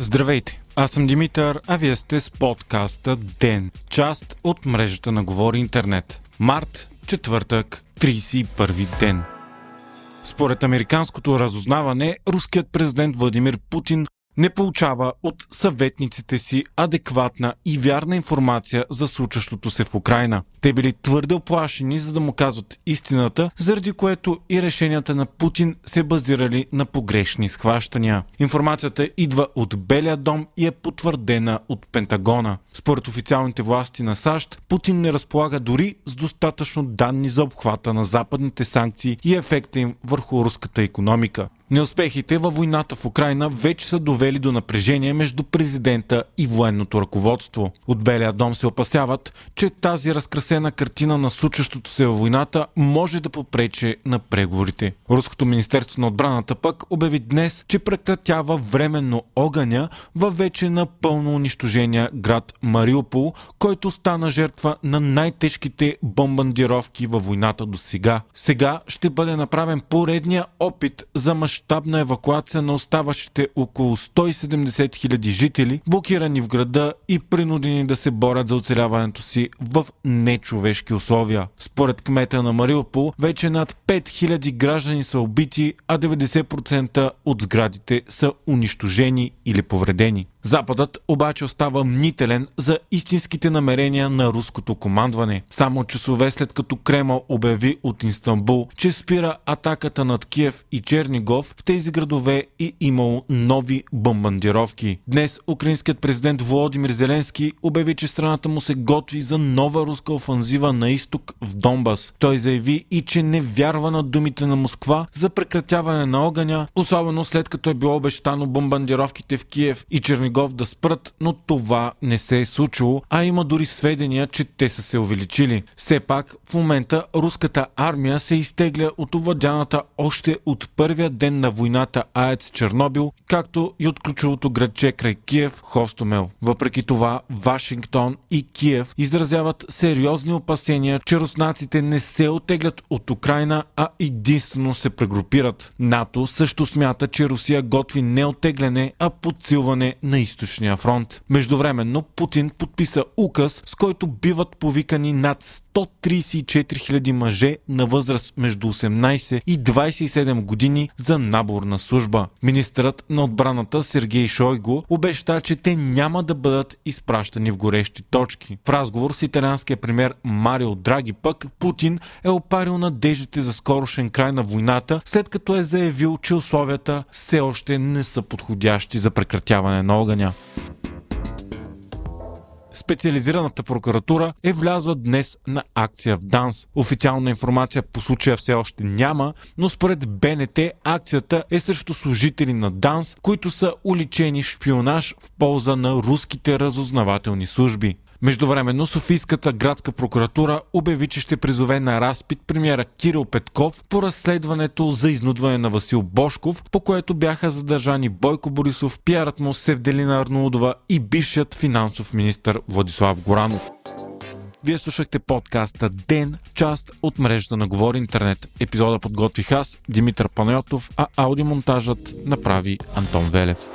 Здравейте! Аз съм Димитър, а вие сте с подкаста ДЕН, част от мрежата на Говори Интернет. Март, четвъртък, 31 ден. Според американското разузнаване, руският президент Владимир Путин не получава от съветниците си адекватна и вярна информация за случващото се в Украина. Те били твърде оплашени, за да му казват истината, заради което и решенията на Путин се базирали на погрешни схващания. Информацията идва от Белия дом и е потвърдена от Пентагона. Според официалните власти на САЩ, Путин не разполага дори с достатъчно данни за обхвата на западните санкции и ефекта им върху руската економика. Неуспехите във войната в Украина вече са довели до напрежение между президента и военното ръководство. От Белия дом се опасяват, че тази разкрасена картина на случващото се във войната може да попрече на преговорите. Руското министерство на отбраната пък обяви днес, че прекратява временно огъня във вече напълно унищожения град Мариупол, който стана жертва на най-тежките бомбандировки във войната до сега. Сега ще бъде направен поредния опит за мъж мащабна евакуация на оставащите около 170 000 жители, блокирани в града и принудени да се борят за оцеляването си в нечовешки условия. Според кмета на Мариупол, вече над 5000 граждани са убити, а 90% от сградите са унищожени или повредени. Западът обаче остава мнителен за истинските намерения на руското командване. Само часове след като Кремъл обяви от Истанбул, че спира атаката над Киев и Чернигов, в тези градове и имало нови бомбандировки. Днес украинският президент Володимир Зеленски обяви, че страната му се готви за нова руска офанзива на изток в Донбас. Той заяви и че не вярва на думите на Москва за прекратяване на огъня, особено след като е било обещано бомбандировките в Киев и Чернигов Чернигов да спрат, но това не се е случило, а има дори сведения, че те са се увеличили. Все пак, в момента руската армия се изтегля от овладяната още от първия ден на войната АЕЦ Чернобил, както и от ключовото градче край Киев Хостомел. Въпреки това, Вашингтон и Киев изразяват сериозни опасения, че руснаците не се отеглят от Украина, а единствено се прегрупират. НАТО също смята, че Русия готви не оттегляне, а подсилване на източния фронт. Междувременно Путин подписа указ, с който биват повикани над 134 000 мъже на възраст между 18 и 27 години за набор на служба. Министърът на отбраната Сергей Шойго обеща, че те няма да бъдат изпращани в горещи точки. В разговор с италианския премьер Марио Драги пък Путин е опарил надеждите за скорошен край на войната, след като е заявил, че условията все още не са подходящи за прекратяване на огъня. Специализираната прокуратура е влязла днес на акция в ДАНС. Официална информация по случая все още няма, но според БНТ акцията е срещу служители на ДАНС, които са уличени в шпионаж в полза на руските разузнавателни служби. Междувременно Софийската градска прокуратура обяви, че ще призове на разпит премиера Кирил Петков по разследването за изнудване на Васил Бошков, по което бяха задържани Бойко Борисов, пиарът му Севделина Арнолдова и бившият финансов министр Владислав Горанов. Вие слушахте подкаста Ден, част от мрежата на Говори Интернет. Епизода подготвих аз, Димитър Панайотов, а аудиомонтажът направи Антон Велев.